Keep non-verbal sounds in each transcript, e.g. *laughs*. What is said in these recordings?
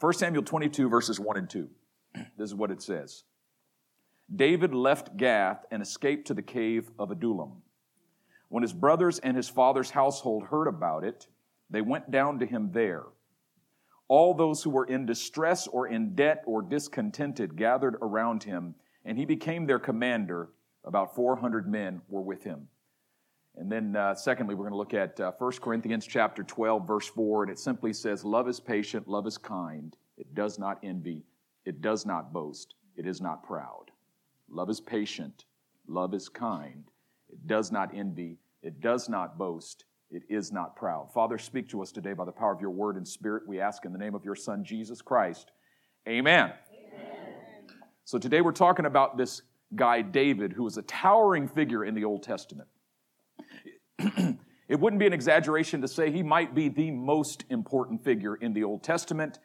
1 Samuel 22, verses 1 and 2. This is what it says David left Gath and escaped to the cave of Adullam. When his brothers and his father's household heard about it, they went down to him there. All those who were in distress or in debt or discontented gathered around him, and he became their commander. About 400 men were with him. And then, uh, secondly, we're going to look at uh, 1 Corinthians chapter 12, verse 4, and it simply says, Love is patient, love is kind, it does not envy, it does not boast, it is not proud. Love is patient, love is kind, it does not envy, it does not boast, it is not proud. Father, speak to us today by the power of your word and spirit. We ask in the name of your Son, Jesus Christ. Amen. Amen. So today we're talking about this guy, David, who was a towering figure in the Old Testament. *clears throat* it wouldn't be an exaggeration to say he might be the most important figure in the Old Testament.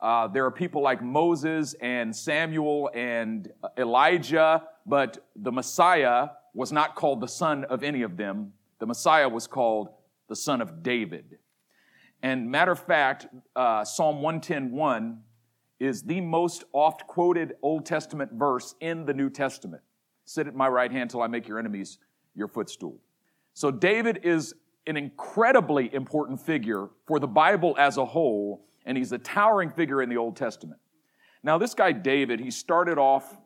Uh, there are people like Moses and Samuel and Elijah, but the Messiah was not called the son of any of them. The Messiah was called the son of David. And matter of fact, uh, Psalm 110.1 is the most oft quoted Old Testament verse in the New Testament. Sit at my right hand till I make your enemies your footstool. So David is an incredibly important figure for the Bible as a whole, and he's a towering figure in the Old Testament. Now, this guy David, he started off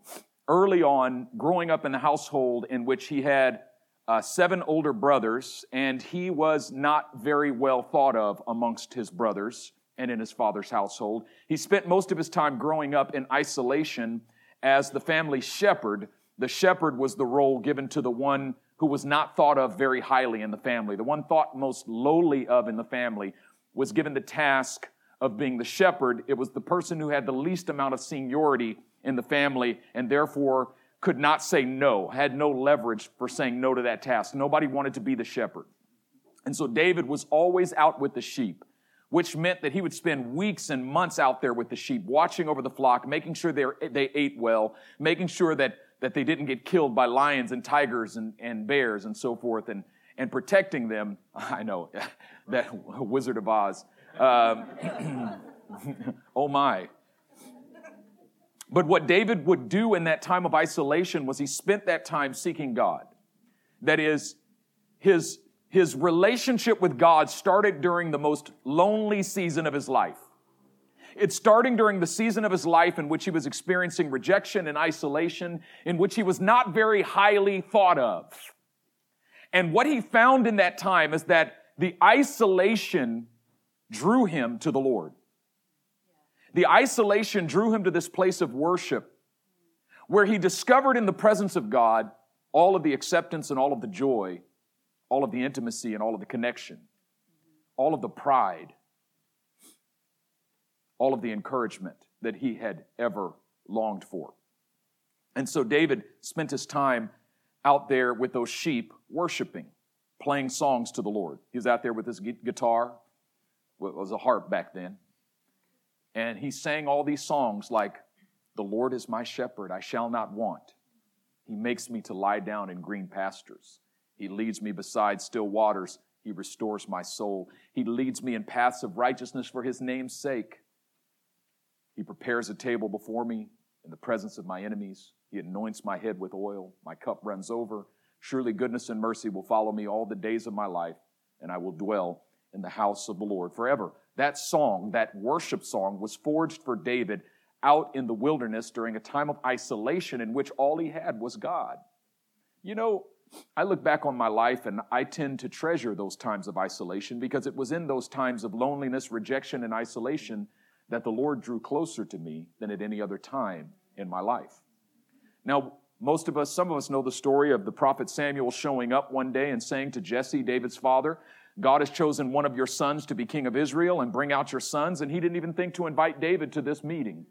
early on growing up in the household in which he had uh, seven older brothers, and he was not very well thought of amongst his brothers and in his father's household. He spent most of his time growing up in isolation as the family shepherd. The shepherd was the role given to the one who was not thought of very highly in the family. The one thought most lowly of in the family was given the task of being the shepherd. It was the person who had the least amount of seniority in the family and therefore could not say no, had no leverage for saying no to that task. Nobody wanted to be the shepherd. And so David was always out with the sheep, which meant that he would spend weeks and months out there with the sheep, watching over the flock, making sure they, ate well, making sure that, that they didn't get killed by lions and tigers and, and bears and so forth, and, and protecting them. *laughs* I know, *laughs* that Wizard of Oz. Um, *clears throat* oh my. But what David would do in that time of isolation was he spent that time seeking God. That is, his, his relationship with God started during the most lonely season of his life. It's starting during the season of his life in which he was experiencing rejection and isolation, in which he was not very highly thought of. And what he found in that time is that the isolation drew him to the Lord. The isolation drew him to this place of worship where he discovered in the presence of God all of the acceptance and all of the joy, all of the intimacy and all of the connection, all of the pride, all of the encouragement that he had ever longed for. And so David spent his time out there with those sheep worshiping, playing songs to the Lord. He was out there with his guitar, it was a harp back then. And he sang all these songs like, The Lord is my shepherd, I shall not want. He makes me to lie down in green pastures. He leads me beside still waters. He restores my soul. He leads me in paths of righteousness for his name's sake. He prepares a table before me in the presence of my enemies. He anoints my head with oil. My cup runs over. Surely goodness and mercy will follow me all the days of my life, and I will dwell in the house of the Lord forever. That song, that worship song, was forged for David out in the wilderness during a time of isolation in which all he had was God. You know, I look back on my life and I tend to treasure those times of isolation because it was in those times of loneliness, rejection, and isolation that the Lord drew closer to me than at any other time in my life. Now, most of us, some of us know the story of the prophet Samuel showing up one day and saying to Jesse, David's father, God has chosen one of your sons to be king of Israel and bring out your sons. And he didn't even think to invite David to this meeting.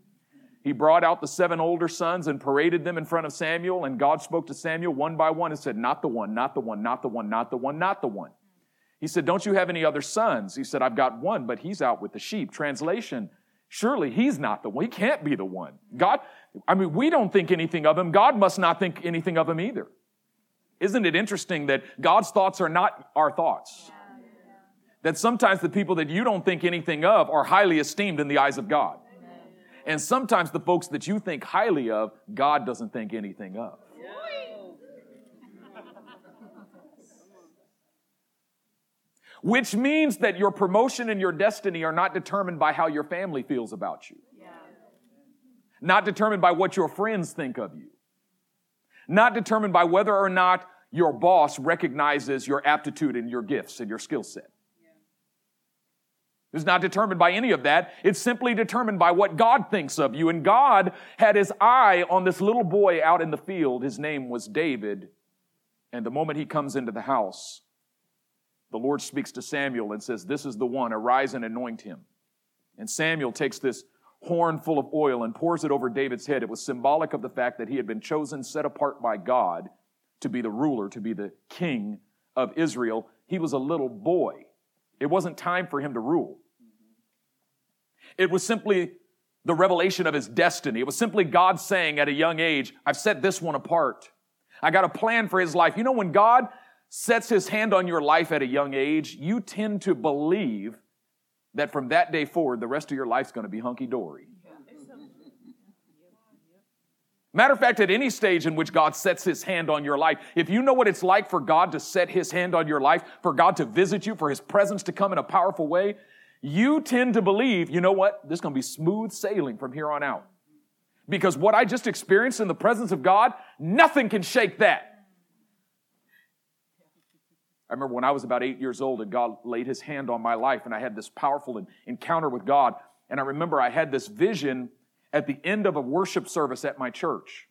He brought out the seven older sons and paraded them in front of Samuel. And God spoke to Samuel one by one and said, Not the one, not the one, not the one, not the one, not the one. He said, Don't you have any other sons? He said, I've got one, but he's out with the sheep. Translation, surely he's not the one. He can't be the one. God, I mean, we don't think anything of him. God must not think anything of him either. Isn't it interesting that God's thoughts are not our thoughts? that sometimes the people that you don't think anything of are highly esteemed in the eyes of God. And sometimes the folks that you think highly of, God doesn't think anything of. Which means that your promotion and your destiny are not determined by how your family feels about you. Not determined by what your friends think of you. Not determined by whether or not your boss recognizes your aptitude and your gifts and your skill set. It's not determined by any of that. It's simply determined by what God thinks of you. And God had his eye on this little boy out in the field. His name was David. And the moment he comes into the house, the Lord speaks to Samuel and says, This is the one, arise and anoint him. And Samuel takes this horn full of oil and pours it over David's head. It was symbolic of the fact that he had been chosen, set apart by God to be the ruler, to be the king of Israel. He was a little boy. It wasn't time for him to rule. It was simply the revelation of his destiny. It was simply God saying at a young age, I've set this one apart. I got a plan for his life. You know, when God sets his hand on your life at a young age, you tend to believe that from that day forward, the rest of your life's going to be hunky dory. Matter of fact, at any stage in which God sets his hand on your life, if you know what it's like for God to set his hand on your life, for God to visit you, for his presence to come in a powerful way, you tend to believe, you know what? This is going to be smooth sailing from here on out. Because what I just experienced in the presence of God, nothing can shake that. I remember when I was about eight years old and God laid his hand on my life and I had this powerful encounter with God. And I remember I had this vision at the end of a worship service at my church.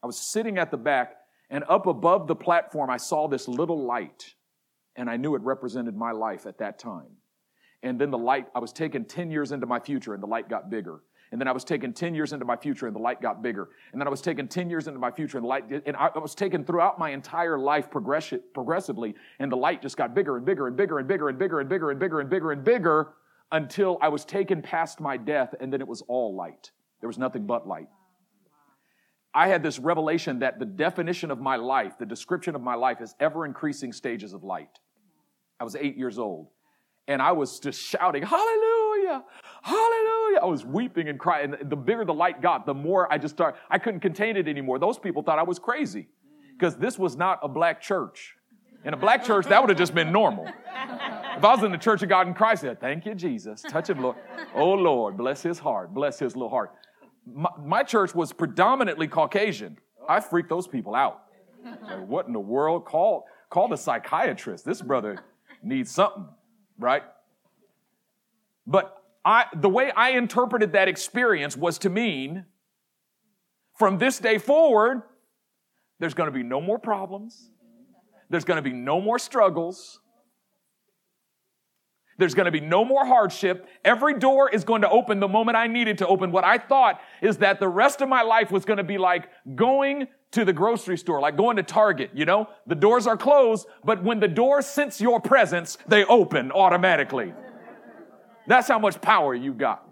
I was sitting at the back and up above the platform, I saw this little light and I knew it represented my life at that time. And then the light, I was taken 10 years into my future and the light got bigger. And then I was taken 10 years into my future and the light got bigger. And then I was taken 10 years into my future and the light, and I was taken throughout my entire life progressively. And the light just got bigger and bigger and bigger and bigger and bigger and bigger and bigger and bigger and bigger until I was taken past my death and then it was all light. There was nothing but light. I had this revelation that the definition of my life, the description of my life is ever increasing stages of light. I was eight years old and I was just shouting, Hallelujah, Hallelujah. I was weeping and crying. And the bigger the light got, the more I just started, I couldn't contain it anymore. Those people thought I was crazy because this was not a black church. In a black church, that would have just been normal. If I was in the Church of God in Christ, I'd thank you, Jesus. Touch him, Lord. Oh, Lord, bless his heart. Bless his little heart. My, my church was predominantly Caucasian. I freaked those people out. Like, what in the world? Call, call the psychiatrist. This brother needs something right? But I, the way I interpreted that experience was to mean from this day forward, there's going to be no more problems. There's going to be no more struggles. There's going to be no more hardship. Every door is going to open the moment I needed to open. What I thought is that the rest of my life was going to be like going to the grocery store, like going to Target, you know? The doors are closed, but when the door sense your presence, they open automatically. That's how much power you got.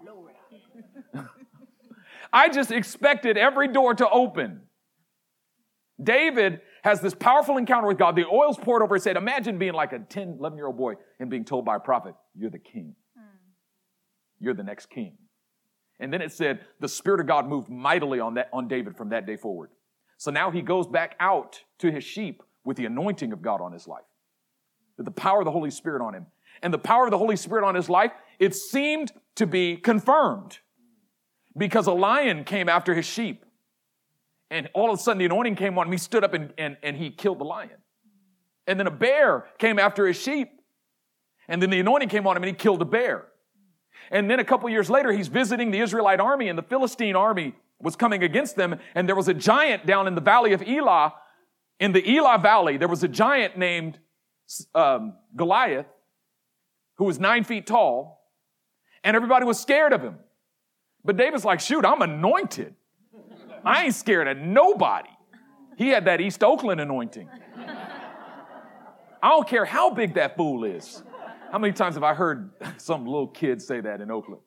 *laughs* I just expected every door to open. David has this powerful encounter with God. The oil's poured over his head. Imagine being like a 10, 11 year old boy and being told by a prophet, You're the king. You're the next king. And then it said, The Spirit of God moved mightily on, that, on David from that day forward. So now he goes back out to his sheep with the anointing of God on his life, with the power of the Holy Spirit on him. And the power of the Holy Spirit on his life, it seemed to be confirmed because a lion came after his sheep. And all of a sudden the anointing came on him. He stood up and, and, and he killed the lion. And then a bear came after his sheep. And then the anointing came on him and he killed a bear. And then a couple years later, he's visiting the Israelite army and the Philistine army was coming against them, and there was a giant down in the valley of Elah. In the Elah Valley, there was a giant named um, Goliath who was nine feet tall, and everybody was scared of him. But David's like, shoot, I'm anointed. I ain't scared of nobody. He had that East Oakland anointing. I don't care how big that fool is. How many times have I heard *laughs* some little kid say that in Oakland?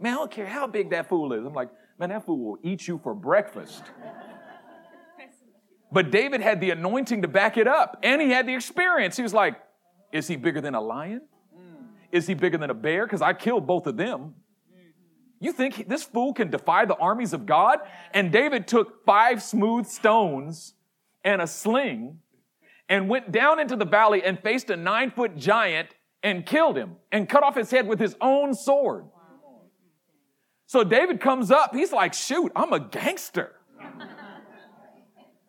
Man, I don't care how big that fool is. I'm like, Man, that fool will eat you for breakfast. But David had the anointing to back it up, and he had the experience. He was like, Is he bigger than a lion? Is he bigger than a bear? Because I killed both of them. You think this fool can defy the armies of God? And David took five smooth stones and a sling and went down into the valley and faced a nine foot giant and killed him and cut off his head with his own sword. So David comes up. He's like, shoot, I'm a gangster.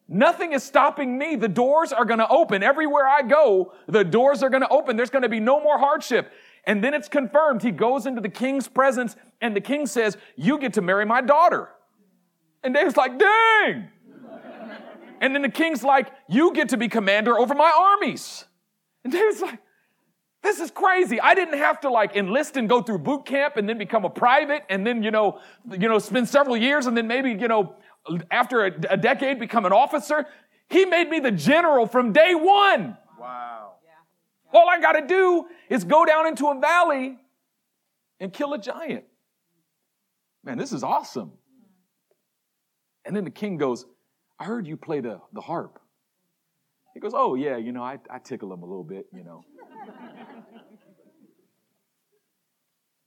Nothing is stopping me. The doors are going to open. Everywhere I go, the doors are going to open. There's going to be no more hardship. And then it's confirmed. He goes into the king's presence and the king says, you get to marry my daughter. And David's like, dang. and then the king's like, you get to be commander over my armies. And David's like, this is crazy. I didn't have to like enlist and go through boot camp and then become a private and then, you know, you know, spend several years and then maybe, you know, after a, a decade become an officer. He made me the general from day one. Wow. All I got to do is go down into a valley and kill a giant. Man, this is awesome. And then the king goes, I heard you play the, the harp. He goes, Oh, yeah, you know, I, I tickle him a little bit, you know. *laughs*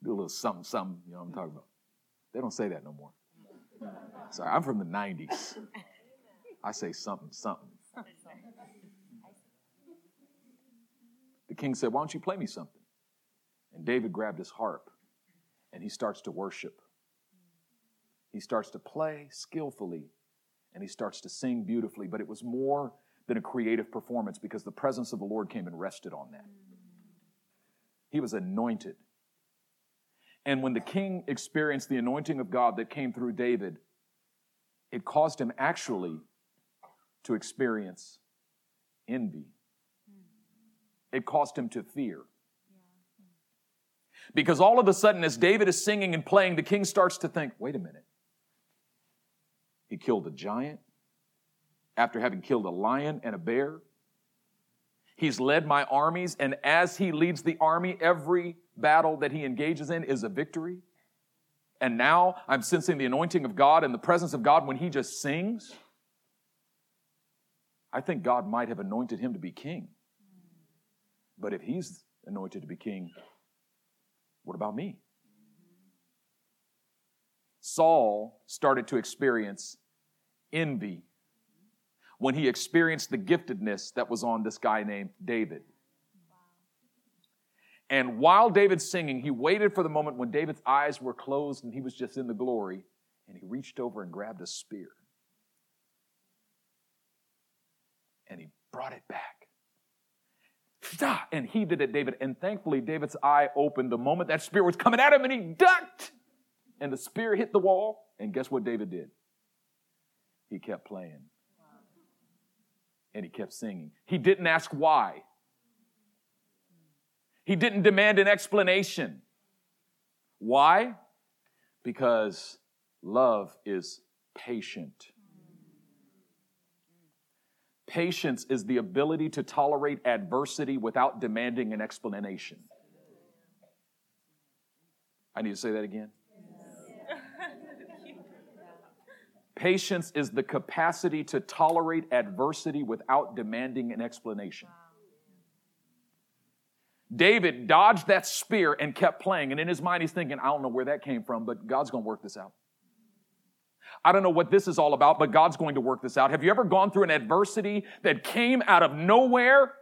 Do a little something, something, you know what I'm talking about. They don't say that no more. Sorry, I'm from the 90s. I say something, something. King said, Why don't you play me something? And David grabbed his harp and he starts to worship. He starts to play skillfully and he starts to sing beautifully, but it was more than a creative performance because the presence of the Lord came and rested on that. He was anointed. And when the king experienced the anointing of God that came through David, it caused him actually to experience envy. It caused him to fear. Because all of a sudden, as David is singing and playing, the king starts to think wait a minute. He killed a giant after having killed a lion and a bear. He's led my armies, and as he leads the army, every battle that he engages in is a victory. And now I'm sensing the anointing of God and the presence of God when he just sings. I think God might have anointed him to be king. But if he's anointed to be king, what about me? Saul started to experience envy when he experienced the giftedness that was on this guy named David. And while David's singing, he waited for the moment when David's eyes were closed and he was just in the glory, and he reached over and grabbed a spear. And he brought it back. And heaved it at David. And thankfully, David's eye opened the moment that spear was coming at him, and he ducked. And the spear hit the wall. And guess what David did? He kept playing. And he kept singing. He didn't ask why. He didn't demand an explanation. Why? Because love is patient. Patience is the ability to tolerate adversity without demanding an explanation. I need to say that again. Patience is the capacity to tolerate adversity without demanding an explanation. David dodged that spear and kept playing. And in his mind, he's thinking, I don't know where that came from, but God's going to work this out. I don't know what this is all about, but God's going to work this out. Have you ever gone through an adversity that came out of nowhere?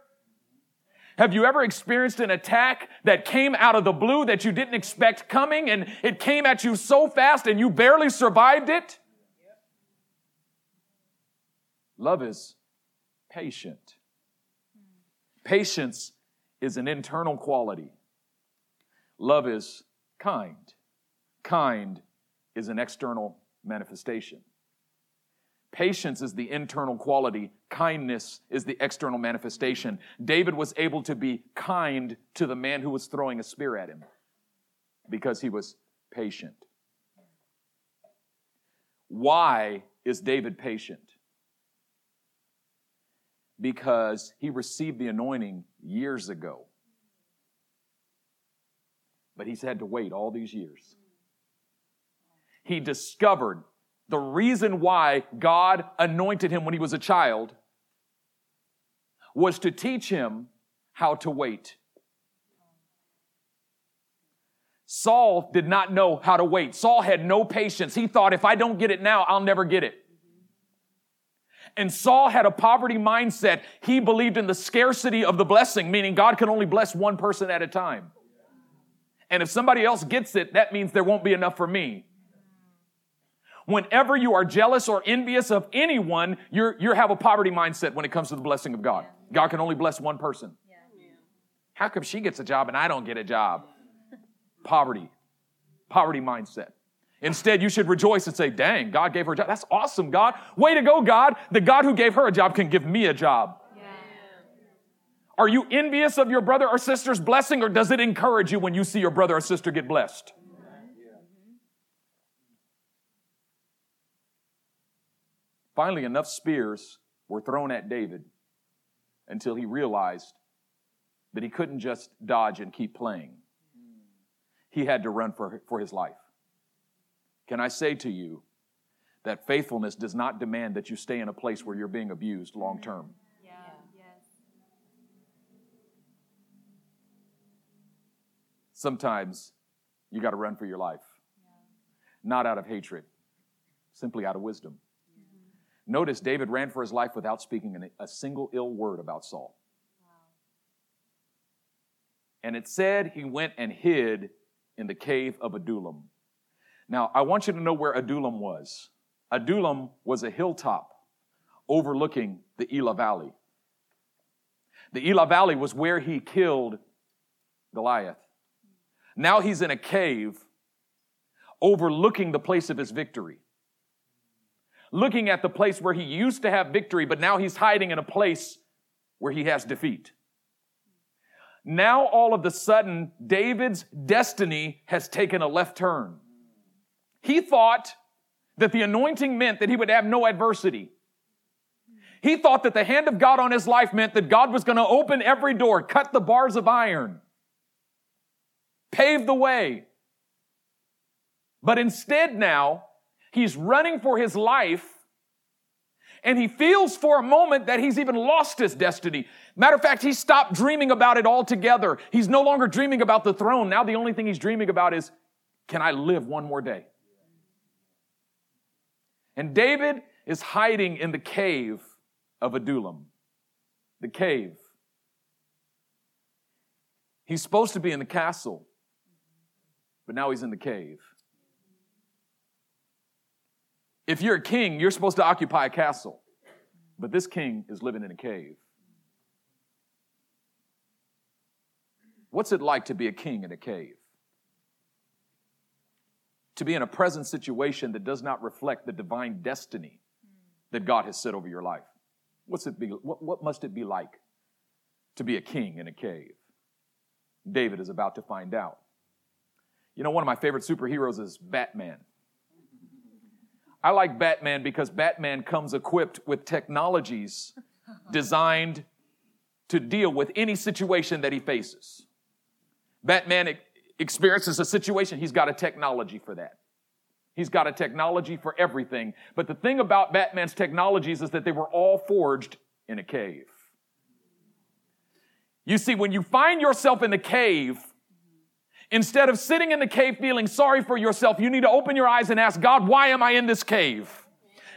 Have you ever experienced an attack that came out of the blue that you didn't expect coming and it came at you so fast and you barely survived it? Love is patient. Patience is an internal quality. Love is kind. Kind is an external manifestation. Patience is the internal quality. Kindness is the external manifestation. David was able to be kind to the man who was throwing a spear at him because he was patient. Why is David patient? because he received the anointing years ago. But he's had to wait all these years. He discovered the reason why God anointed him when he was a child was to teach him how to wait. Saul did not know how to wait. Saul had no patience. He thought, if I don't get it now, I'll never get it. And Saul had a poverty mindset. He believed in the scarcity of the blessing, meaning God can only bless one person at a time. And if somebody else gets it, that means there won't be enough for me. Whenever you are jealous or envious of anyone, you're, you have a poverty mindset when it comes to the blessing of God. God can only bless one person. How come she gets a job and I don't get a job? Poverty. Poverty mindset. Instead, you should rejoice and say, dang, God gave her a job. That's awesome, God. Way to go, God. The God who gave her a job can give me a job. Are you envious of your brother or sister's blessing, or does it encourage you when you see your brother or sister get blessed? Finally, enough spears were thrown at David until he realized that he couldn't just dodge and keep playing. He had to run for, for his life. Can I say to you that faithfulness does not demand that you stay in a place where you're being abused long term? Yeah. Sometimes you got to run for your life, not out of hatred, simply out of wisdom. Notice David ran for his life without speaking a single ill word about Saul. And it said he went and hid in the cave of Adullam. Now, I want you to know where Adullam was. Adullam was a hilltop overlooking the Elah Valley. The Elah Valley was where he killed Goliath. Now he's in a cave overlooking the place of his victory. Looking at the place where he used to have victory, but now he's hiding in a place where he has defeat. Now, all of a sudden, David's destiny has taken a left turn. He thought that the anointing meant that he would have no adversity. He thought that the hand of God on his life meant that God was going to open every door, cut the bars of iron, pave the way. But instead, now, he's running for his life and he feels for a moment that he's even lost his destiny. Matter of fact, he stopped dreaming about it altogether. He's no longer dreaming about the throne. Now the only thing he's dreaming about is, can I live one more day? And David is hiding in the cave of Adullam. The cave. He's supposed to be in the castle, but now he's in the cave. If you're a king, you're supposed to occupy a castle, but this king is living in a cave. What's it like to be a king in a cave? to be in a present situation that does not reflect the divine destiny that God has set over your life? What's it be, what, what must it be like to be a king in a cave? David is about to find out. You know, one of my favorite superheroes is Batman. I like Batman because Batman comes equipped with technologies *laughs* designed to deal with any situation that he faces. Batman experiences a situation, he's got a technology for that. He's got a technology for everything. But the thing about Batman's technologies is that they were all forged in a cave. You see, when you find yourself in the cave, instead of sitting in the cave feeling sorry for yourself, you need to open your eyes and ask God, why am I in this cave?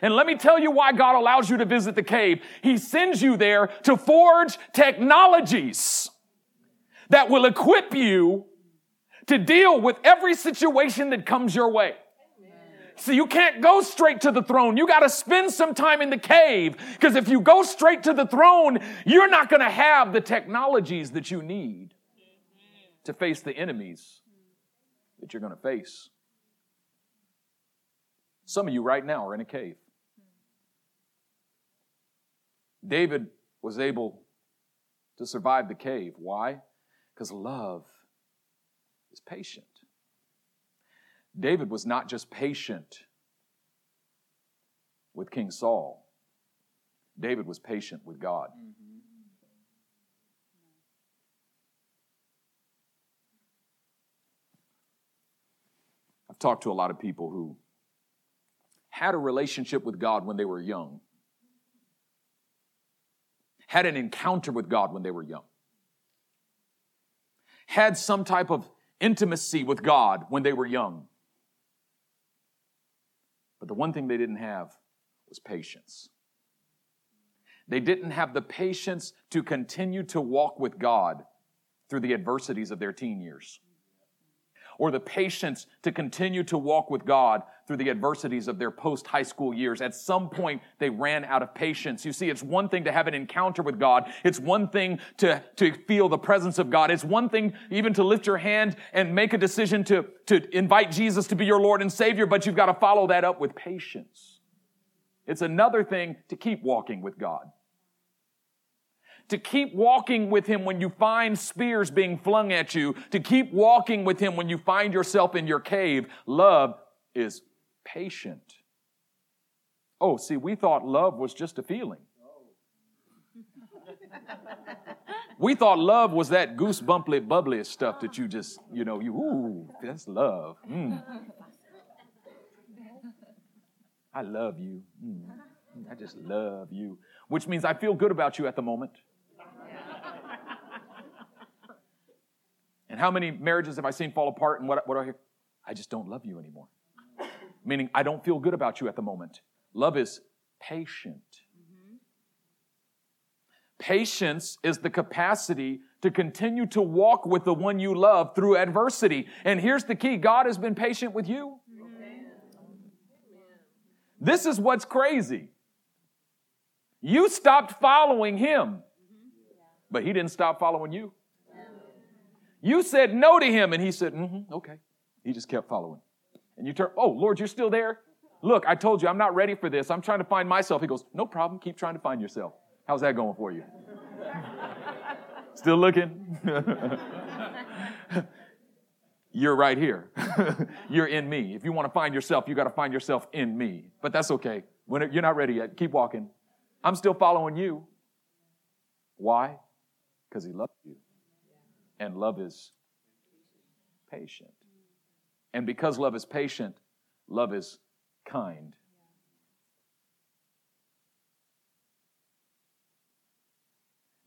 And let me tell you why God allows you to visit the cave. He sends you there to forge technologies that will equip you to deal with every situation that comes your way. So you can't go straight to the throne. You got to spend some time in the cave because if you go straight to the throne, you're not going to have the technologies that you need to face the enemies that you're going to face. Some of you right now are in a cave. David was able to survive the cave. Why? Because love is patient. David was not just patient with King Saul, David was patient with God. Mm-hmm. I've talked to a lot of people who had a relationship with God when they were young, had an encounter with God when they were young, had some type of intimacy with God when they were young. But the one thing they didn't have was patience. They didn't have the patience to continue to walk with God through the adversities of their teen years or the patience to continue to walk with God through the adversities of their post high school years. At some point, they ran out of patience. You see, it's one thing to have an encounter with God. It's one thing to, to feel the presence of God. It's one thing even to lift your hand and make a decision to, to invite Jesus to be your Lord and Savior, but you've got to follow that up with patience. It's another thing to keep walking with God to keep walking with Him when you find spears being flung at you, to keep walking with Him when you find yourself in your cave. Love is patient. Oh, see, we thought love was just a feeling. We thought love was that goosebumply, bubbly stuff that you just, you know, you, ooh, that's love. Mm. I love you. Mm. I just love you. Which means I feel good about you at the moment. And how many marriages have I seen fall apart? And what, what do I hear? I just don't love you anymore. Meaning, I don't feel good about you at the moment. Love is patient. Mm-hmm. Patience is the capacity to continue to walk with the one you love through adversity. And here's the key God has been patient with you. This is what's crazy. You stopped following him, but he didn't stop following you. You said no to him, and he said, mm-hmm, okay. He just kept following. And you turn, oh, Lord, you're still there? Look, I told you I'm not ready for this. I'm trying to find myself. He goes, no problem. Keep trying to find yourself. How's that going for you? still looking? *laughs* you're right here. *laughs* you're in me. If you want to find yourself, you got to find yourself in me. But that's okay. When you're not ready yet, keep walking. I'm still following you. Why? Because he loves you. And love is patient. And because love is patient, love is kind.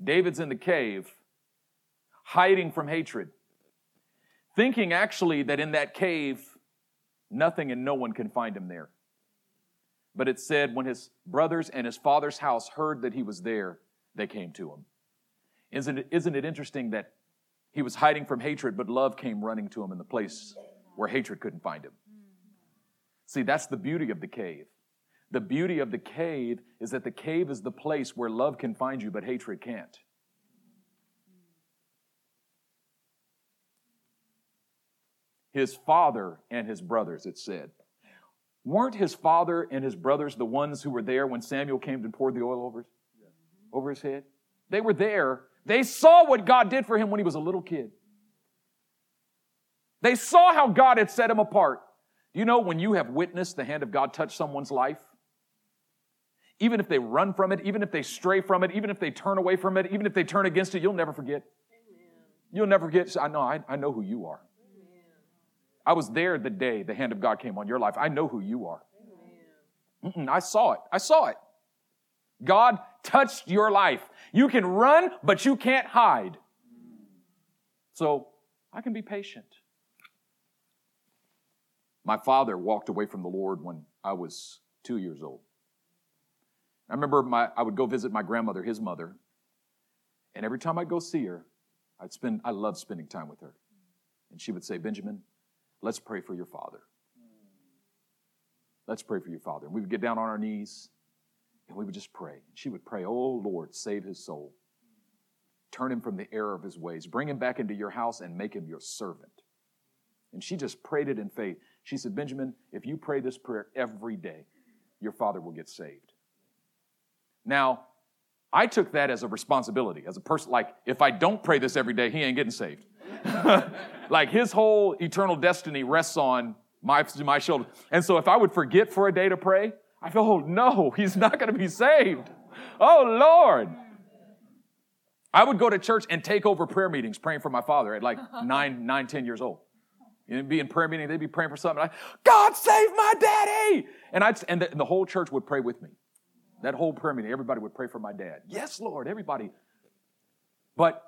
David's in the cave, hiding from hatred, thinking actually that in that cave, nothing and no one can find him there. But it said when his brothers and his father's house heard that he was there, they came to him. Isn't it, isn't it interesting that he was hiding from hatred, but love came running to him in the place where hatred couldn't find him. See, that's the beauty of the cave. The beauty of the cave is that the cave is the place where love can find you, but hatred can't. His father and his brothers, it said. Weren't his father and his brothers the ones who were there when Samuel came to pour the oil over, over his head? They were there they saw what God did for him when he was a little kid. They saw how God had set him apart. Do you know when you have witnessed the hand of God touch someone's life? Even if they run from it, even if they stray from it, even if they turn away from it, even if they turn against it, you'll never forget. You'll never forget. I know, I, I know who you are. I was there the day the hand of God came on your life. I know who you are. I saw it. I saw it. God touched your life. You can run, but you can't hide. So I can be patient. My father walked away from the Lord when I was two years old. I remember my, I would go visit my grandmother, his mother, and every time I'd go see her, I'd spend, I loved spending time with her. And she would say, Benjamin, let's pray for your father. Let's pray for your father. And we would get down on our knees and we would just pray. She would pray, Oh Lord, save his soul. Turn him from the error of his ways. Bring him back into your house and make him your servant. And she just prayed it in faith. She said, Benjamin, if you pray this prayer every day, your father will get saved. Now, I took that as a responsibility, as a person, like, if I don't pray this every day, he ain't getting saved. *laughs* like, his whole eternal destiny rests on my, my shoulder. And so, if I would forget for a day to pray, I feel, oh no, he's not going to be saved. Oh Lord. I would go to church and take over prayer meetings praying for my father at like *laughs* nine, nine, ten years old. You'd be in prayer meeting, they'd be praying for something. Like, God save my daddy! And I'd and the, and the whole church would pray with me. That whole prayer meeting, everybody would pray for my dad. Yes, Lord, everybody. But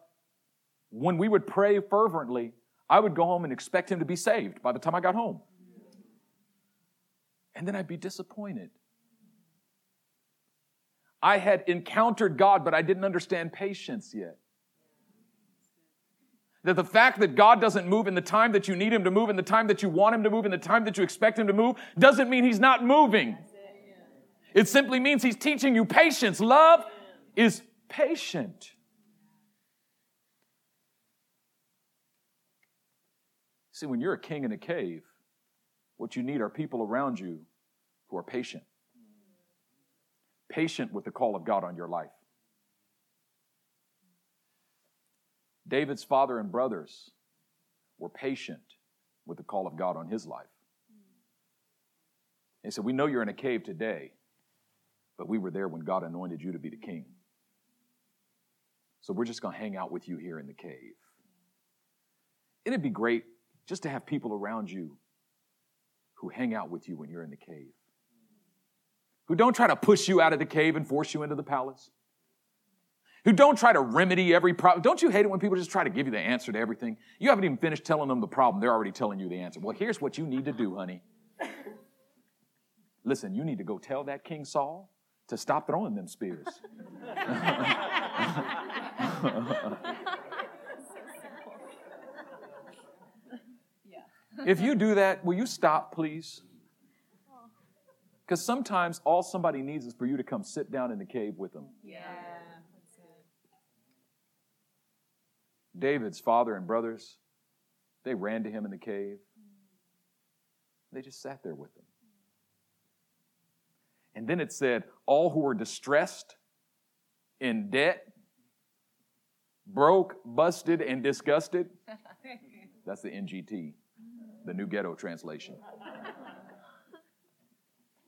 when we would pray fervently, I would go home and expect him to be saved by the time I got home. And then I'd be disappointed. I had encountered God, but I didn't understand patience yet. That the fact that God doesn't move in the time that you need Him to move, in the time that you want Him to move, in the time that you expect Him to move, doesn't mean He's not moving. It simply means He's teaching you patience. Love is patient. See, when you're a king in a cave, what you need are people around you who are patient patient with the call of God on your life. David's father and brothers were patient with the call of God on his life. They said, We know you're in a cave today, but we were there when God anointed you to be the king. So we're just going to hang out with you here in the cave. It'd be great just to have people around you who hang out with you when you're in the cave who don't try to push you out of the cave and force you into the palace, who don't try to remedy every problem. Don't you hate it when people just try to give you the answer to everything? You haven't even finished telling them the problem, they're already telling you the answer. Well, here's what you need to do, honey. Listen, you need to go tell that King Saul to stop throwing them spears. *laughs* if you do that, will you stop, please? Because sometimes all somebody needs is for you to come sit down in the cave with them. Yeah. David's father and brothers, they ran to him in the cave. They just sat there with him. And then it said, all who were distressed, in debt, broke, busted, and disgusted. *laughs* That's the NGT, the New Ghetto translation. *laughs*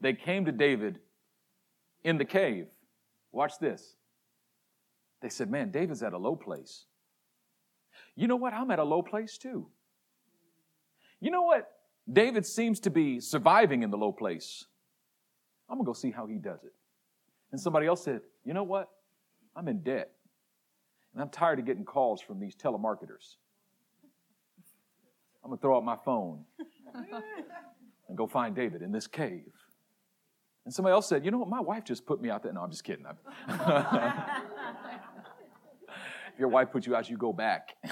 They came to David in the cave. Watch this. They said, Man, David's at a low place. You know what? I'm at a low place too. You know what? David seems to be surviving in the low place. I'm going to go see how he does it. And somebody else said, You know what? I'm in debt. And I'm tired of getting calls from these telemarketers. I'm going to throw out my phone and go find David in this cave. And somebody else said, You know what? My wife just put me out there. No, I'm just kidding. *laughs* if your wife puts you out, you go back. *laughs*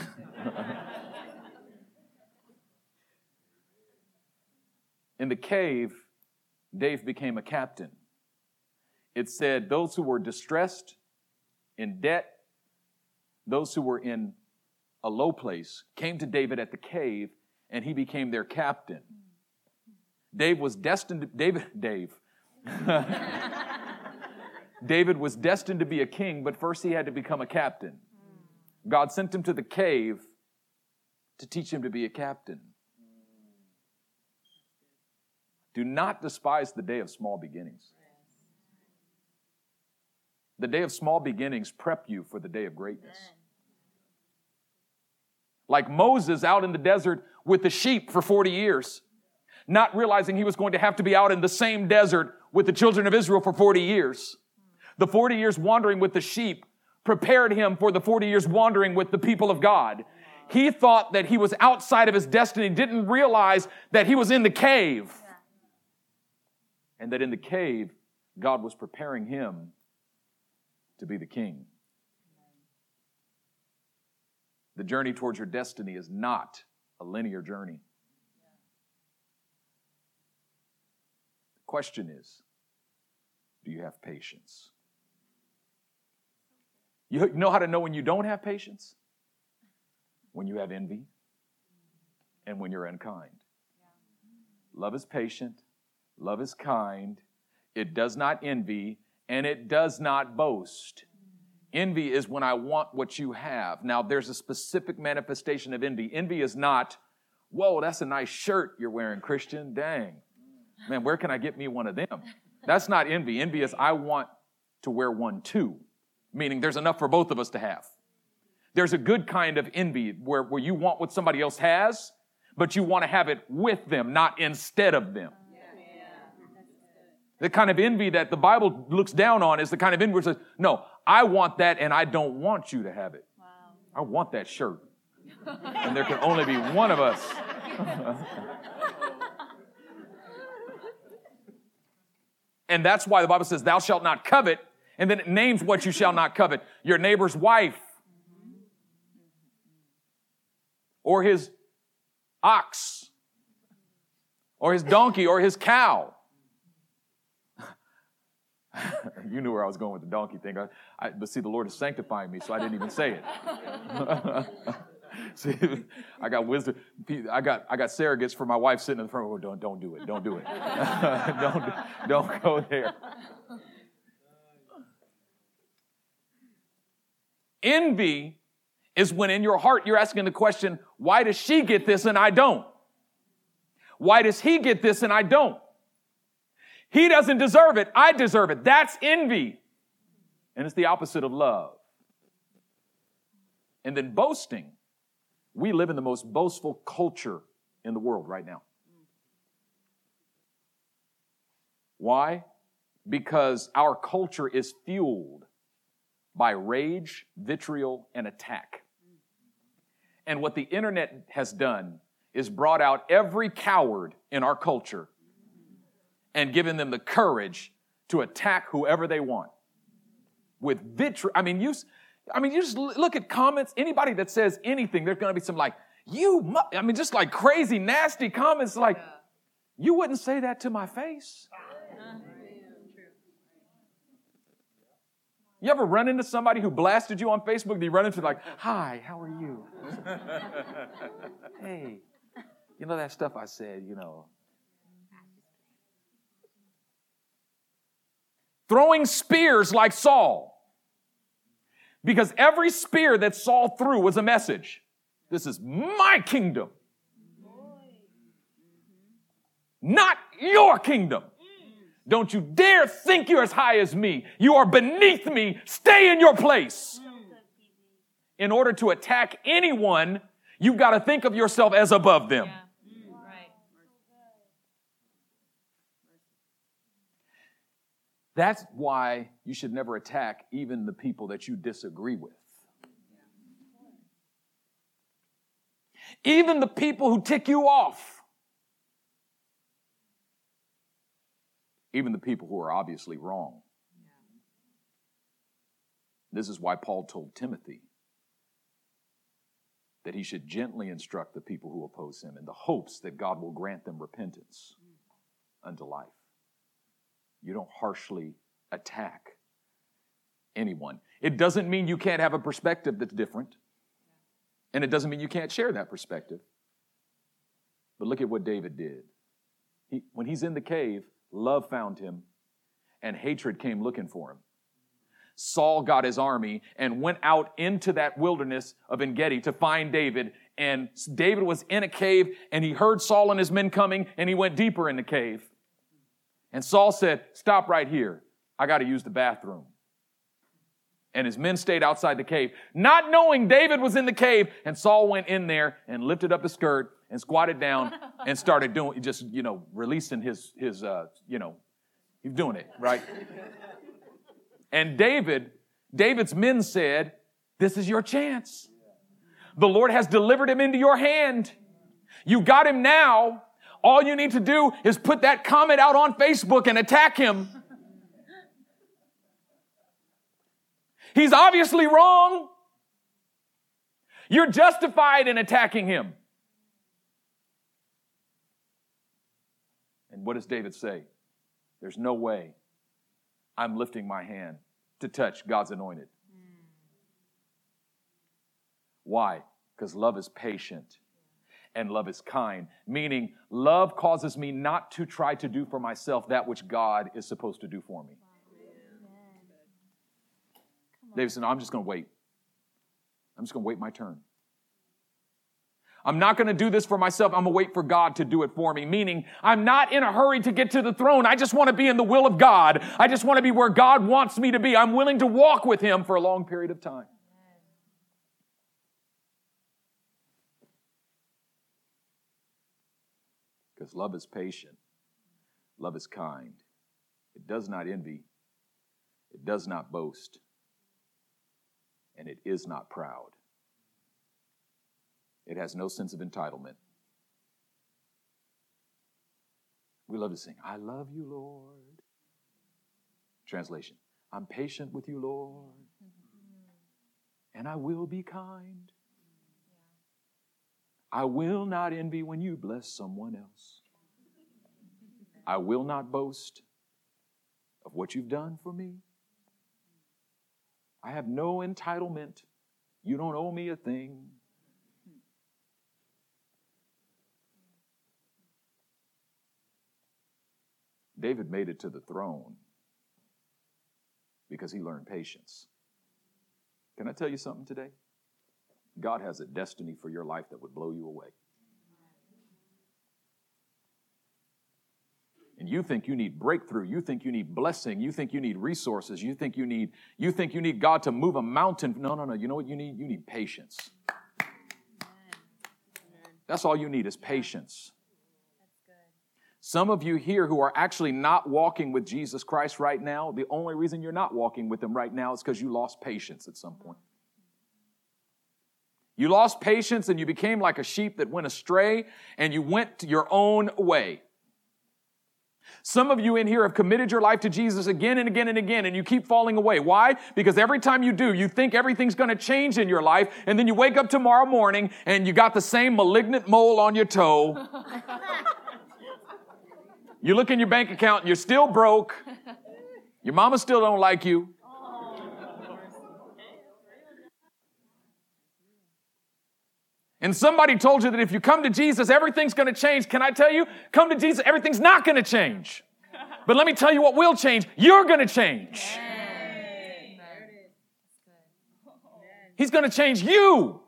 In the cave, Dave became a captain. It said those who were distressed, in debt, those who were in a low place came to David at the cave and he became their captain. Dave was destined to, David, Dave, *laughs* David was destined to be a king, but first he had to become a captain. God sent him to the cave to teach him to be a captain. Do not despise the day of small beginnings. The day of small beginnings prep you for the day of greatness. Like Moses out in the desert with the sheep for 40 years, not realizing he was going to have to be out in the same desert with the children of Israel for 40 years. The 40 years wandering with the sheep prepared him for the 40 years wandering with the people of God. He thought that he was outside of his destiny, didn't realize that he was in the cave. And that in the cave, God was preparing him to be the king. The journey towards your destiny is not a linear journey. The question is do you have patience? You know how to know when you don't have patience? When you have envy and when you're unkind. Love is patient, love is kind, it does not envy, and it does not boast. Envy is when I want what you have. Now, there's a specific manifestation of envy. Envy is not, whoa, that's a nice shirt you're wearing, Christian. Dang. Man, where can I get me one of them? That's not envy. Envy is I want to wear one too, meaning there's enough for both of us to have. There's a good kind of envy where, where you want what somebody else has, but you want to have it with them, not instead of them. The kind of envy that the Bible looks down on is the kind of envy that says, No, I want that and I don't want you to have it. Wow. I want that shirt. and there can only be one of us. *laughs* and that's why the Bible says, Thou shalt not covet, and then it names what you shall not covet your neighbor's wife, or his ox, or his donkey, or his cow. *laughs* you knew where I was going with the donkey thing. I, I, but see, the Lord is sanctifying me, so I didn't even say it. *laughs* *laughs* see, I got wisdom. I got I got surrogates for my wife sitting in the front. Oh, don't don't do it. Don't do it. *laughs* don't don't go there. Envy is when in your heart you're asking the question, why does she get this and I don't? Why does he get this and I don't? He doesn't deserve it. I deserve it. That's envy. And it's the opposite of love. And then boasting. We live in the most boastful culture in the world right now. Why? Because our culture is fueled by rage, vitriol, and attack. And what the internet has done is brought out every coward in our culture and given them the courage to attack whoever they want with vitriol. I mean, you, I mean, you just look at comments. Anybody that says anything, there's going to be some like, you, I mean, just like crazy, nasty comments like, you wouldn't say that to my face. You ever run into somebody who blasted you on Facebook? Do you run into like, hi, how are you? *laughs* hey, you know that stuff I said, you know. Throwing spears like Saul. Because every spear that Saul threw was a message. This is my kingdom. Not your kingdom. Don't you dare think you're as high as me. You are beneath me. Stay in your place. In order to attack anyone, you've got to think of yourself as above them. That's why you should never attack even the people that you disagree with. Even the people who tick you off. Even the people who are obviously wrong. This is why Paul told Timothy that he should gently instruct the people who oppose him in the hopes that God will grant them repentance unto life. You don't harshly attack anyone. It doesn't mean you can't have a perspective that's different. And it doesn't mean you can't share that perspective. But look at what David did. He, when he's in the cave, love found him and hatred came looking for him. Saul got his army and went out into that wilderness of Engedi to find David. And David was in a cave and he heard Saul and his men coming and he went deeper in the cave. And Saul said, Stop right here. I got to use the bathroom. And his men stayed outside the cave, not knowing David was in the cave. And Saul went in there and lifted up his skirt and squatted down *laughs* and started doing, just, you know, releasing his, his, uh, you know, he's doing it, right? and David, David's men said, This is your chance. The Lord has delivered him into your hand. You got him now. All you need to do is put that comment out on Facebook and attack him. He's obviously wrong. You're justified in attacking him. And what does David say? There's no way I'm lifting my hand to touch God's anointed. Hmm. Why? Because love is patient and love is kind, meaning love causes me not to try to do for myself that which God is supposed to do for me. David said, no, I'm just going to wait. I'm just going to wait my turn. I'm not going to do this for myself. I'm going to wait for God to do it for me. Meaning, I'm not in a hurry to get to the throne. I just want to be in the will of God. I just want to be where God wants me to be. I'm willing to walk with Him for a long period of time. Because love is patient, love is kind, it does not envy, it does not boast and it is not proud. It has no sense of entitlement. We love to sing, I love you, Lord. Translation I'm patient with you, Lord, and I will be kind. I will not envy when you bless someone else. I will not boast of what you've done for me. I have no entitlement. You don't owe me a thing. David made it to the throne because he learned patience. Can I tell you something today? God has a destiny for your life that would blow you away. And you think you need breakthrough, you think you need blessing, you think you need resources, you think you need you think you need God to move a mountain. No, no, no. You know what you need? You need patience. That's all you need is patience. Some of you here who are actually not walking with Jesus Christ right now, the only reason you're not walking with Him right now is because you lost patience at some point. You lost patience and you became like a sheep that went astray and you went your own way. Some of you in here have committed your life to Jesus again and again and again, and you keep falling away. Why? Because every time you do, you think everything's going to change in your life, and then you wake up tomorrow morning and you got the same malignant mole on your toe. *laughs* You look in your bank account and you're still broke. Your mama still don't like you. And somebody told you that if you come to Jesus, everything's going to change. Can I tell you? Come to Jesus, everything's not going to change. But let me tell you what will change. You're going to change. He's going to change you.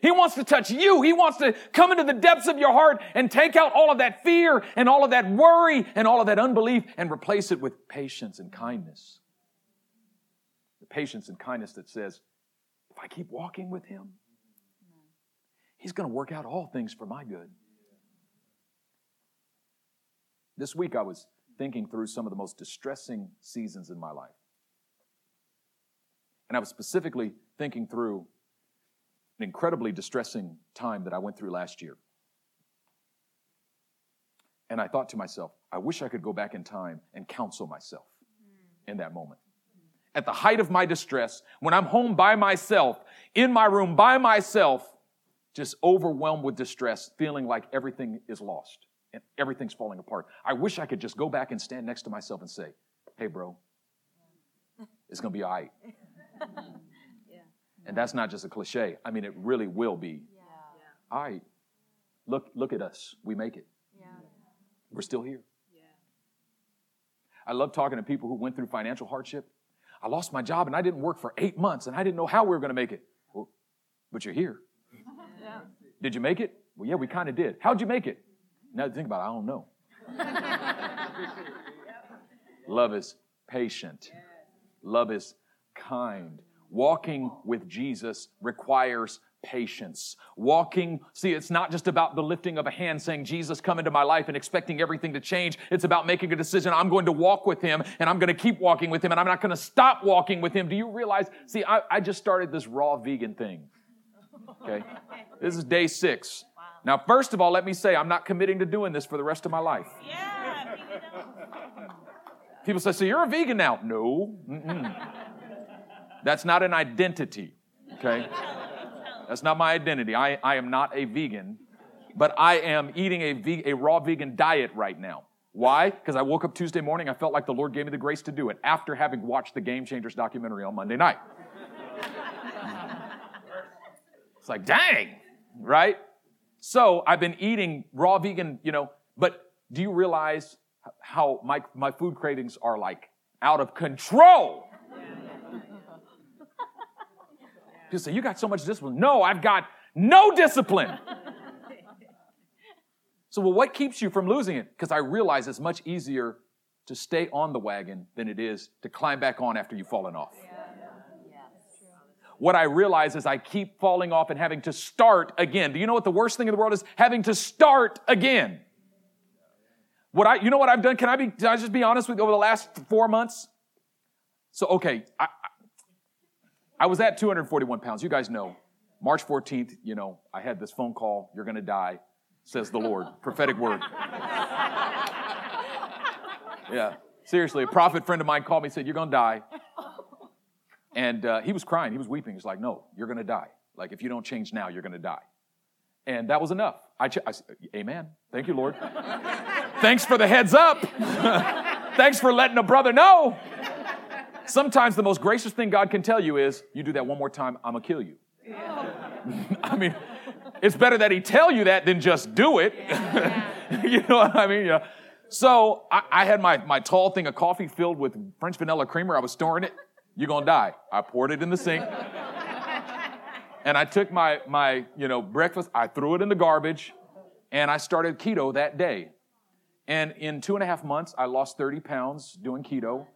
He wants to touch you. He wants to come into the depths of your heart and take out all of that fear and all of that worry and all of that unbelief and replace it with patience and kindness. The patience and kindness that says, if I keep walking with Him, He's going to work out all things for my good. This week I was thinking through some of the most distressing seasons in my life. And I was specifically thinking through an incredibly distressing time that I went through last year. And I thought to myself, I wish I could go back in time and counsel myself in that moment. At the height of my distress, when I'm home by myself, in my room by myself, just overwhelmed with distress, feeling like everything is lost and everything's falling apart. I wish I could just go back and stand next to myself and say, hey, bro, it's going to be all right. *laughs* And that's not just a cliche. I mean, it really will be. Yeah. All right. Look, look at us. We make it. Yeah. We're still here. Yeah. I love talking to people who went through financial hardship. I lost my job and I didn't work for eight months and I didn't know how we were going to make it. Well, but you're here. Did you make it? Well, yeah, we kind of did. How'd you make it? Now think about it, I don't know. *laughs* Love is patient. Love is kind. Walking with Jesus requires patience. Walking, see, it's not just about the lifting of a hand saying, Jesus, come into my life and expecting everything to change. It's about making a decision. I'm going to walk with him and I'm going to keep walking with him and I'm not going to stop walking with him. Do you realize? See, I, I just started this raw vegan thing. Okay. This is day six. Now, first of all, let me say, I'm not committing to doing this for the rest of my life. Yeah, people say, so you're a vegan now? No. Mm-mm. That's not an identity, okay? That's not my identity. I, I am not a vegan, but I am eating a, ve- a raw vegan diet right now. Why? Because I woke up Tuesday morning, I felt like the Lord gave me the grace to do it after having watched the Game Changers documentary on Monday night. It's like, dang, right? So I've been eating raw vegan, you know, but do you realize how my, my food cravings are like out of control? *laughs* People say, You got so much discipline. No, I've got no discipline. *laughs* so, well, what keeps you from losing it? Because I realize it's much easier to stay on the wagon than it is to climb back on after you've fallen off. Yeah. What I realize is I keep falling off and having to start again. Do you know what the worst thing in the world is? Having to start again. What I, you know what I've done? Can I be, can I just be honest with you over the last four months? So, okay, I, I was at 241 pounds. You guys know March 14th, you know, I had this phone call, you're going to die, says the Lord. *laughs* Prophetic word. *laughs* yeah, seriously, a prophet friend of mine called me and said, You're going to die. And uh, he was crying, he was weeping. He's like, No, you're to die. Like, if you don't change now, you're to die. And that was enough. I, ch- I said, Amen. Thank you, Lord. *laughs* Thanks for the heads up. *laughs* Thanks for letting a brother know. Sometimes the most gracious thing God can tell you is, You do that one more time, I'm to kill you. *laughs* I mean, it's better that he tell you that than just do it. You know what I mean? Yeah. So I, I, had my, my tall thing of coffee filled with French vanilla creamer. I was storing it. You're gonna die. I poured it in the sink. *laughs* and I took my my you know breakfast. I threw it in the garbage, and I started keto that day. And in two and a half months, I lost 30 pounds doing keto.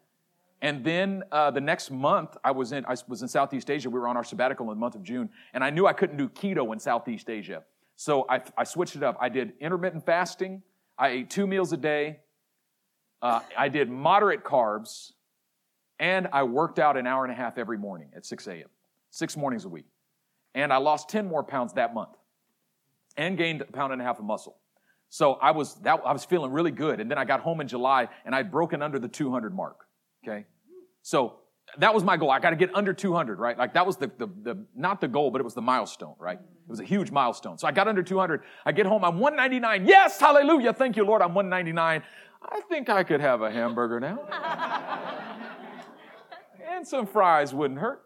And then uh, the next month, I was in I was in Southeast Asia. We were on our sabbatical in the month of June, and I knew I couldn't do keto in Southeast Asia, so I, I switched it up. I did intermittent fasting. I ate two meals a day. Uh, I did moderate carbs, and I worked out an hour and a half every morning at 6 a.m. Six mornings a week, and I lost 10 more pounds that month, and gained a pound and a half of muscle. So I was that I was feeling really good, and then I got home in July, and I'd broken under the 200 mark. Okay? So that was my goal. I got to get under 200, right? Like that was the, the, the, not the goal, but it was the milestone, right? It was a huge milestone. So I got under 200. I get home, I'm 199. Yes, hallelujah. Thank you, Lord. I'm 199. I think I could have a hamburger now. *laughs* and some fries wouldn't hurt.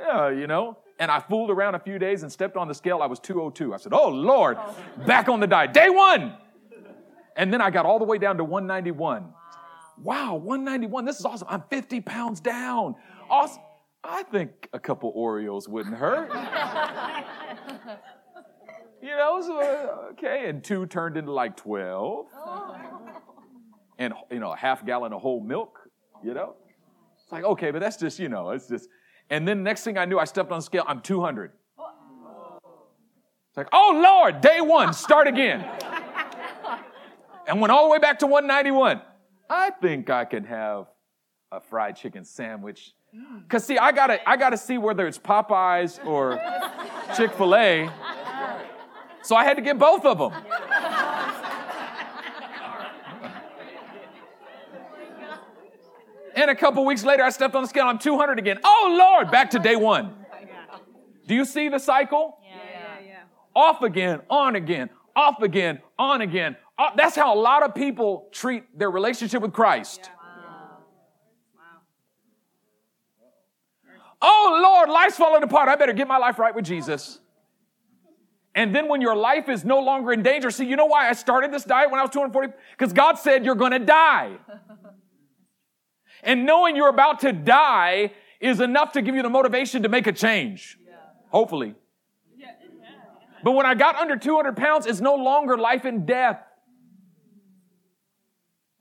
Yeah, you know. And I fooled around a few days and stepped on the scale. I was 202. I said, Oh, Lord, back on the diet. Day one. And then I got all the way down to 191 wow, 191, this is awesome. I'm 50 pounds down. Awesome. I think a couple Oreos wouldn't hurt. you know, so, okay. And two turned into like 12. And, you know, a half gallon of whole milk, you know? It's like, okay, but that's just, you know, it's just. And then next thing I knew, I stepped on the scale, I'm 200. It's like, oh Lord, day one, start again. *laughs* and went all the way back to 191. I think I can have a fried chicken sandwich. Mm. Cause see, I gotta, I gotta see whether it's Popeyes or *laughs* Chick Fil A. So I had to get both of them. And a couple weeks later, I stepped on the scale. I'm 200 again. Oh Lord, back to day one. Do you see the cycle? Yeah, yeah, yeah. Off again, on again, off again, on again, uh, that's how a lot of people treat their relationship with Christ. Yeah. Wow. Wow. Oh Lord, life's falling apart. I better get my life right with Jesus. And then when your life is no longer in danger, see, you know why I started this diet when I was 240? Because God said you're going to die. *laughs* and knowing you're about to die is enough to give you the motivation to make a change. Yeah. Hopefully. But when I got under 200 pounds, it's no longer life and death.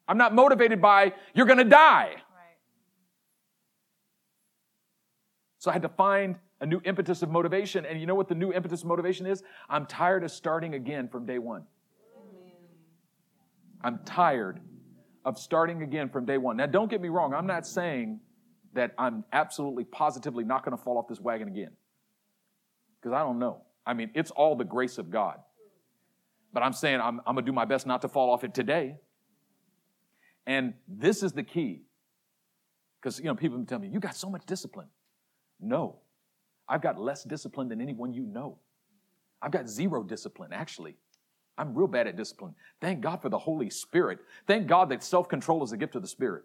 I'm not motivated by, you're going to die. Right. So I had to find a new impetus of motivation. And you know what the new impetus of motivation is? I'm tired of starting again from day one. I'm tired of starting again from day one. Now, don't get me wrong. I'm not saying that I'm absolutely positively not going to fall off this wagon again. Because I don't know. I mean, it's all the grace of God. But I'm saying I'm, I'm going to do my best not to fall off it today. And this is the key. Because, you know, people tell me, you got so much discipline. No, I've got less discipline than anyone you know. I've got zero discipline, actually. I'm real bad at discipline. Thank God for the Holy Spirit. Thank God that self control is a gift of the Spirit.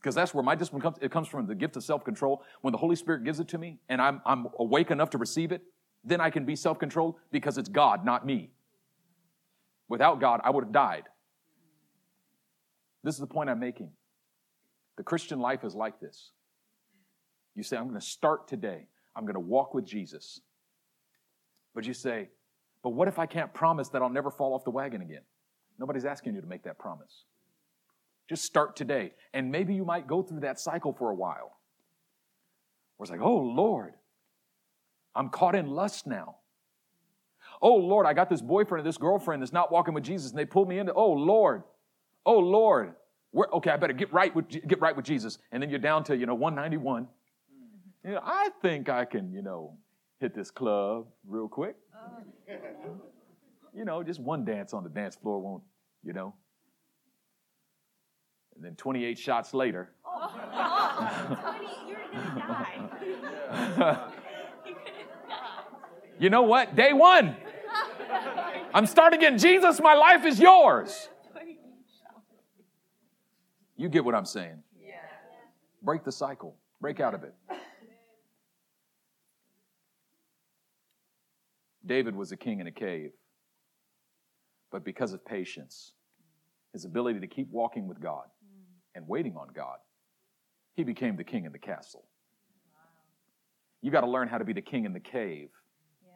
Because that's where my discipline comes. It comes from the gift of self control. When the Holy Spirit gives it to me and I'm, I'm awake enough to receive it, then I can be self controlled because it's God, not me. Without God, I would have died. This is the point I'm making. The Christian life is like this. You say, I'm going to start today. I'm going to walk with Jesus. But you say, but what if I can't promise that I'll never fall off the wagon again? Nobody's asking you to make that promise. Just start today. And maybe you might go through that cycle for a while. Where it's like, oh Lord, I'm caught in lust now. Oh Lord, I got this boyfriend or this girlfriend that's not walking with Jesus and they pulled me into, oh Lord, Oh Lord, okay, I better get right with get right with Jesus. And then you're down to, you know, 191. Mm-hmm. You know, I think I can, you know, hit this club real quick. Oh. You know, just one dance on the dance floor won't, you know. And then 28 shots later. Oh, *laughs* Tony, you're gonna die. *laughs* You're gonna die. You know what? Day one. I'm starting again. Jesus, my life is yours. You get what I'm saying. Yeah. Break the cycle, break out of it. David was a king in a cave, but because of patience, his ability to keep walking with God and waiting on God, he became the king in the castle. You got to learn how to be the king in the cave Yeah.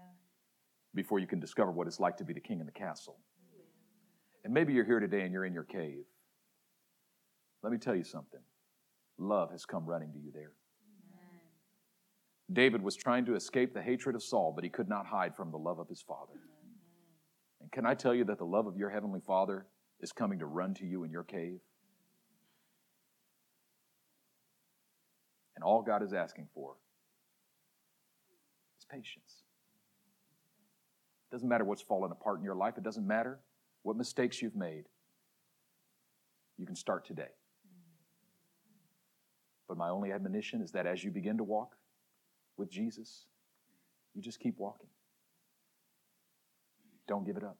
before you can discover what it's like to be the king in the castle. And maybe you're here today and you're in your cave. Let me tell you something love has come running to you there. David was trying to escape the hatred of Saul, but he could not hide from the love of his father. And can I tell you that the love of your heavenly father is coming to run to you in your cave? And all God is asking for is patience. It doesn't matter what's fallen apart in your life, it doesn't matter what mistakes you've made. You can start today. But my only admonition is that as you begin to walk with Jesus, you just keep walking. Don't give it up.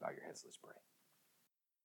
Bow your heads, let's pray.